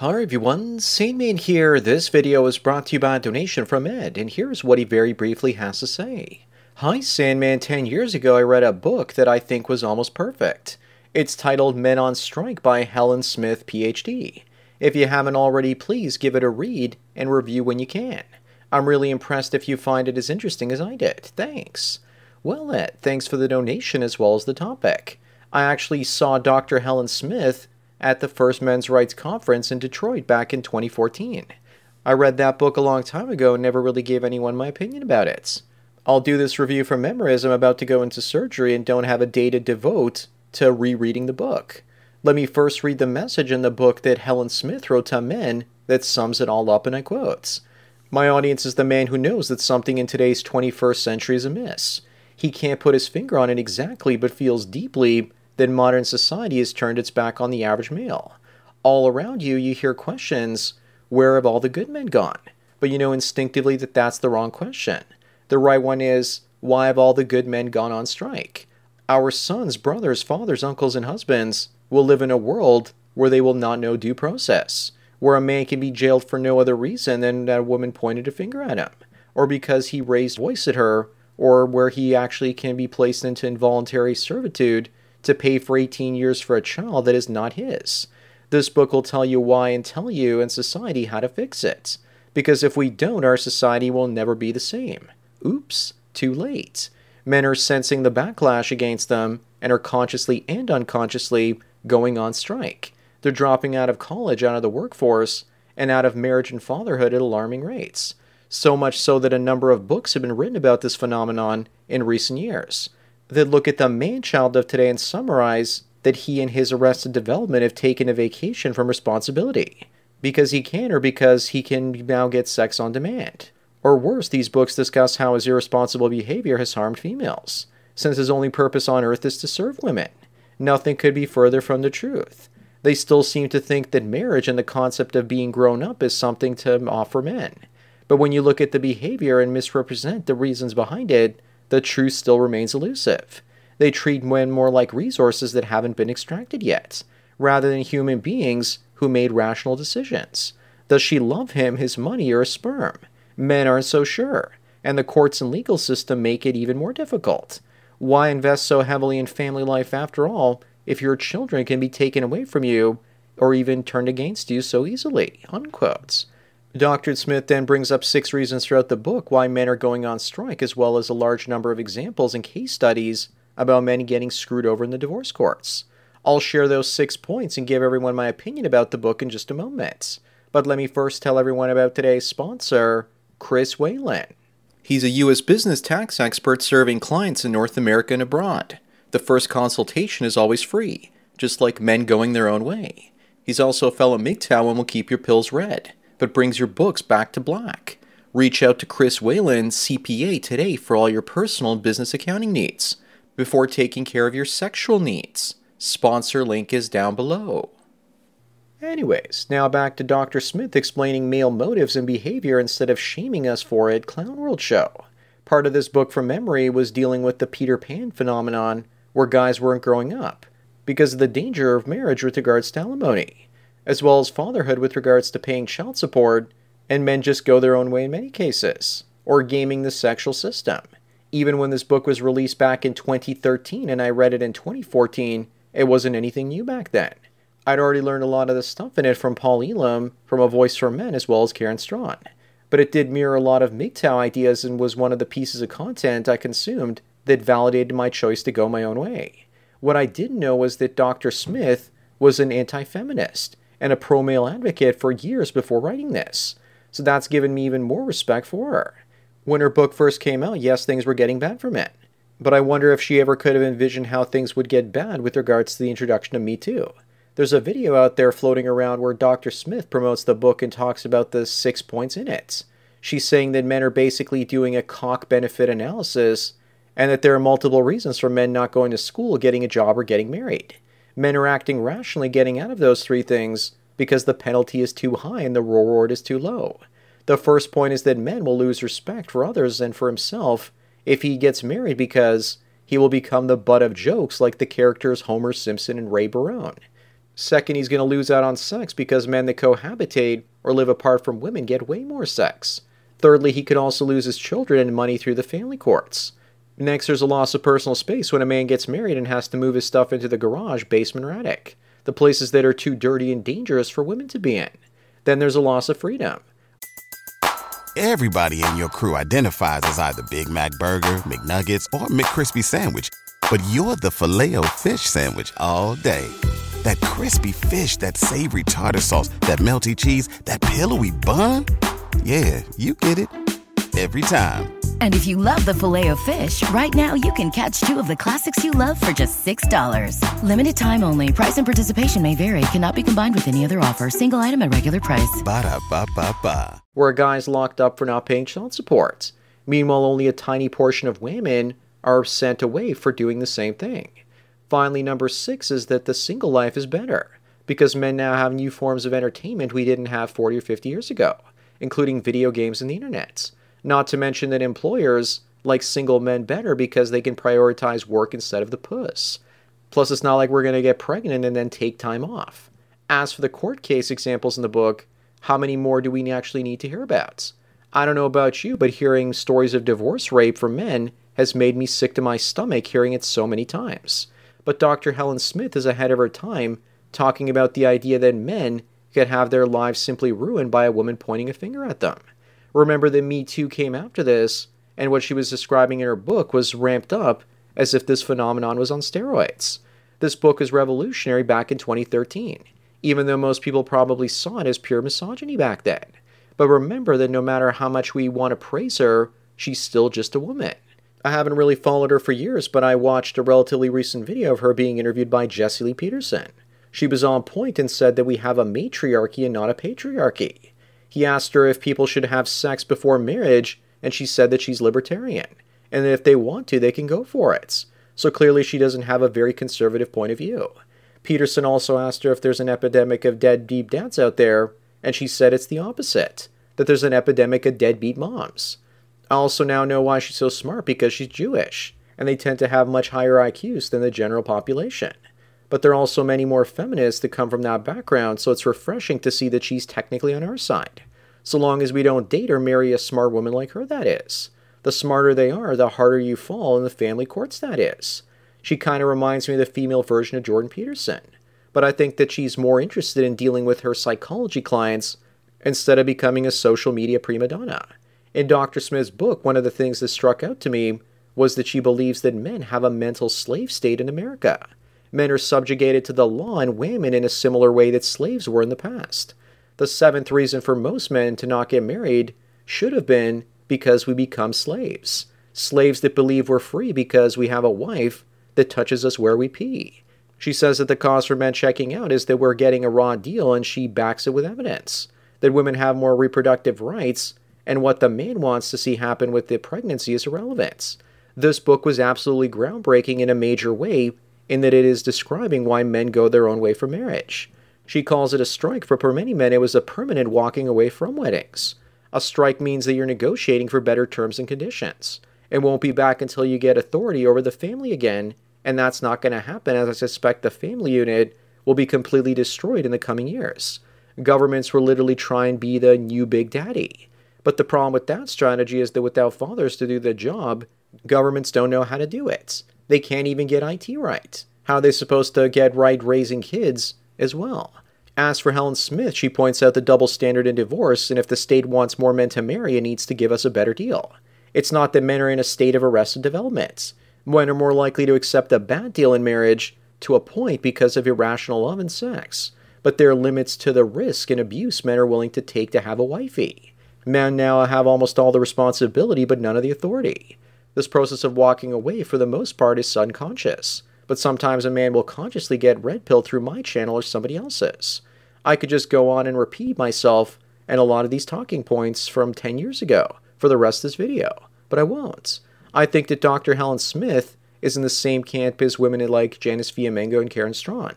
Hi everyone, Sandman here. This video is brought to you by a donation from Ed, and here's what he very briefly has to say. Hi Sandman, 10 years ago I read a book that I think was almost perfect. It's titled Men on Strike by Helen Smith, PhD. If you haven't already, please give it a read and review when you can. I'm really impressed if you find it as interesting as I did. Thanks. Well, Ed, thanks for the donation as well as the topic. I actually saw Dr. Helen Smith at the first men's rights conference in Detroit back in 2014. I read that book a long time ago and never really gave anyone my opinion about it. I'll do this review from memory as I'm about to go into surgery and don't have a day to devote to rereading the book. Let me first read the message in the book that Helen Smith wrote to men that sums it all up and I quote. My audience is the man who knows that something in today's 21st century is amiss. He can't put his finger on it exactly, but feels deeply that modern society has turned its back on the average male. All around you, you hear questions where have all the good men gone? But you know instinctively that that's the wrong question. The right one is why have all the good men gone on strike? Our sons, brothers, fathers, uncles, and husbands will live in a world where they will not know due process, where a man can be jailed for no other reason than that a woman pointed a finger at him, or because he raised voice at her, or where he actually can be placed into involuntary servitude to pay for 18 years for a child that is not his. This book will tell you why and tell you and society how to fix it. Because if we don't, our society will never be the same. Oops, too late. Men are sensing the backlash against them and are consciously and unconsciously going on strike. They're dropping out of college, out of the workforce, and out of marriage and fatherhood at alarming rates. So much so that a number of books have been written about this phenomenon in recent years that look at the man child of today and summarize that he and his arrested development have taken a vacation from responsibility because he can or because he can now get sex on demand. Or worse, these books discuss how his irresponsible behavior has harmed females, since his only purpose on earth is to serve women. Nothing could be further from the truth. They still seem to think that marriage and the concept of being grown up is something to offer men. But when you look at the behavior and misrepresent the reasons behind it, the truth still remains elusive. They treat men more like resources that haven't been extracted yet, rather than human beings who made rational decisions. Does she love him, his money, or a sperm? Men aren't so sure, and the courts and legal system make it even more difficult. Why invest so heavily in family life after all if your children can be taken away from you or even turned against you so easily? Unquote. Dr. Smith then brings up six reasons throughout the book why men are going on strike, as well as a large number of examples and case studies about men getting screwed over in the divorce courts. I'll share those six points and give everyone my opinion about the book in just a moment. But let me first tell everyone about today's sponsor, Chris Whalen. He's a U.S. business tax expert serving clients in North America and abroad. The first consultation is always free, just like men going their own way. He's also a fellow MGTOW and will keep your pills red but brings your books back to black. Reach out to Chris Whalen, CPA, today for all your personal and business accounting needs before taking care of your sexual needs. Sponsor link is down below. Anyways, now back to Dr. Smith explaining male motives and behavior instead of shaming us for it, Clown World Show. Part of this book from memory was dealing with the Peter Pan phenomenon where guys weren't growing up because of the danger of marriage with regards to alimony as well as fatherhood with regards to paying child support, and men just go their own way in many cases, or gaming the sexual system. Even when this book was released back in 2013 and I read it in 2014, it wasn't anything new back then. I'd already learned a lot of the stuff in it from Paul Elam, from A Voice for Men, as well as Karen Straughan. But it did mirror a lot of MGTOW ideas and was one of the pieces of content I consumed that validated my choice to go my own way. What I didn't know was that Dr. Smith was an anti feminist and a pro male advocate for years before writing this. So that's given me even more respect for her. When her book first came out, yes, things were getting bad for men. But I wonder if she ever could have envisioned how things would get bad with regards to the introduction of Me Too. There's a video out there floating around where Dr. Smith promotes the book and talks about the six points in it. She's saying that men are basically doing a cock benefit analysis and that there are multiple reasons for men not going to school, getting a job, or getting married men are acting rationally getting out of those three things because the penalty is too high and the reward is too low. The first point is that men will lose respect for others and for himself if he gets married because he will become the butt of jokes like the characters Homer Simpson and Ray Barone. Second, he's going to lose out on sex because men that cohabitate or live apart from women get way more sex. Thirdly, he could also lose his children and money through the family courts. Next, there's a loss of personal space when a man gets married and has to move his stuff into the garage, basement, or attic, the places that are too dirty and dangerous for women to be in. Then there's a loss of freedom. Everybody in your crew identifies as either Big Mac Burger, McNuggets, or McCrispy Sandwich, but you're the filet fish Sandwich all day. That crispy fish, that savory tartar sauce, that melty cheese, that pillowy bun. Yeah, you get it every time. And if you love the filet of fish, right now you can catch two of the classics you love for just $6. Limited time only. Price and participation may vary. Cannot be combined with any other offer. Single item at regular price. Ba da ba ba ba. Where a guy's locked up for not paying child support. Meanwhile, only a tiny portion of women are sent away for doing the same thing. Finally, number six is that the single life is better because men now have new forms of entertainment we didn't have 40 or 50 years ago, including video games and the internet. Not to mention that employers like single men better because they can prioritize work instead of the puss. Plus, it's not like we're going to get pregnant and then take time off. As for the court case examples in the book, how many more do we actually need to hear about? I don't know about you, but hearing stories of divorce rape from men has made me sick to my stomach hearing it so many times. But Dr. Helen Smith is ahead of her time, talking about the idea that men could have their lives simply ruined by a woman pointing a finger at them. Remember that Me Too came after this, and what she was describing in her book was ramped up as if this phenomenon was on steroids. This book is revolutionary back in 2013, even though most people probably saw it as pure misogyny back then. But remember that no matter how much we want to praise her, she's still just a woman. I haven't really followed her for years, but I watched a relatively recent video of her being interviewed by Jesse Lee Peterson. She was on point and said that we have a matriarchy and not a patriarchy. He asked her if people should have sex before marriage, and she said that she's libertarian, and that if they want to, they can go for it. So clearly, she doesn't have a very conservative point of view. Peterson also asked her if there's an epidemic of deadbeat dads out there, and she said it's the opposite that there's an epidemic of deadbeat moms. I also now know why she's so smart because she's Jewish, and they tend to have much higher IQs than the general population but there are also many more feminists that come from that background, so it's refreshing to see that she's technically on our side. So long as we don't date or marry a smart woman like her, that is. The smarter they are, the harder you fall in the family courts, that is. She kind of reminds me of the female version of Jordan Peterson, but I think that she's more interested in dealing with her psychology clients instead of becoming a social media prima donna. In Dr. Smith's book, one of the things that struck out to me was that she believes that men have a mental slave state in America men are subjugated to the law and women in a similar way that slaves were in the past. The seventh reason for most men to not get married should have been because we become slaves. Slaves that believe we're free because we have a wife that touches us where we pee. She says that the cause for men checking out is that we're getting a raw deal and she backs it with evidence. That women have more reproductive rights and what the man wants to see happen with the pregnancy is irrelevant. This book was absolutely groundbreaking in a major way in that it is describing why men go their own way for marriage. She calls it a strike, for for many men it was a permanent walking away from weddings. A strike means that you're negotiating for better terms and conditions. It won't be back until you get authority over the family again, and that's not going to happen as I suspect the family unit will be completely destroyed in the coming years. Governments will literally try and be the new big daddy. But the problem with that strategy is that without fathers to do the job, governments don't know how to do it they can't even get IT right. How are they supposed to get right raising kids as well? As for Helen Smith, she points out the double standard in divorce, and if the state wants more men to marry, it needs to give us a better deal. It's not that men are in a state of arrested development. Men are more likely to accept a bad deal in marriage to a point because of irrational love and sex. But there are limits to the risk and abuse men are willing to take to have a wifey. Men now have almost all the responsibility but none of the authority. This process of walking away, for the most part, is subconscious, but sometimes a man will consciously get red pilled through my channel or somebody else's. I could just go on and repeat myself and a lot of these talking points from 10 years ago for the rest of this video, but I won't. I think that Dr. Helen Smith is in the same camp as women like Janice Fiamengo and Karen Straughan.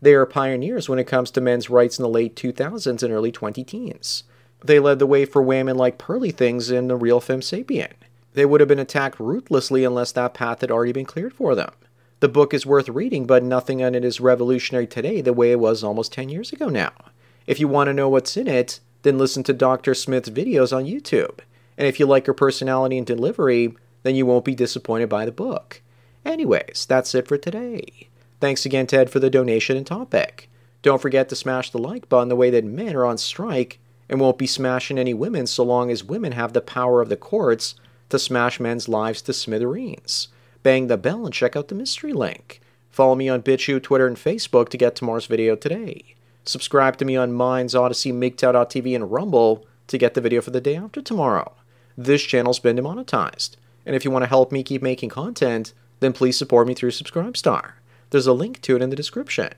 They are pioneers when it comes to men's rights in the late 2000s and early 20 teens. They led the way for women like Pearly Things in The Real Femme Sapien. They would have been attacked ruthlessly unless that path had already been cleared for them. The book is worth reading, but nothing in it is revolutionary today the way it was almost 10 years ago now. If you want to know what's in it, then listen to Dr. Smith's videos on YouTube. And if you like her personality and delivery, then you won't be disappointed by the book. Anyways, that's it for today. Thanks again, Ted, for the donation and topic. Don't forget to smash the like button the way that men are on strike and won't be smashing any women so long as women have the power of the courts to smash men's lives to smithereens. Bang the bell and check out the mystery link. Follow me on BitChute, Twitter, and Facebook to get tomorrow's video today. Subscribe to me on Minds, Odysee, MGTOW.tv, and Rumble to get the video for the day after tomorrow. This channel's been demonetized. And if you want to help me keep making content, then please support me through Subscribestar. There's a link to it in the description.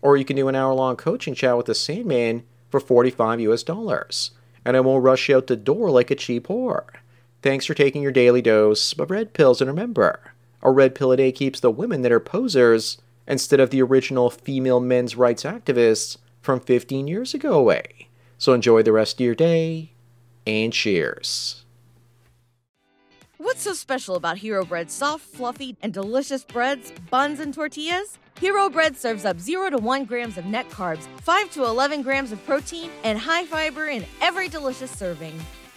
Or you can do an hour long coaching chat with the Sandman for 45 US dollars. And I won't rush you out the door like a cheap whore. Thanks for taking your daily dose of red pills, and remember, a red pill a day keeps the women that are posers instead of the original female men's rights activists from 15 years ago away. So enjoy the rest of your day, and cheers. What's so special about Hero Bread's soft, fluffy, and delicious breads, buns, and tortillas? Hero Bread serves up 0 to 1 grams of net carbs, 5 to 11 grams of protein, and high fiber in every delicious serving.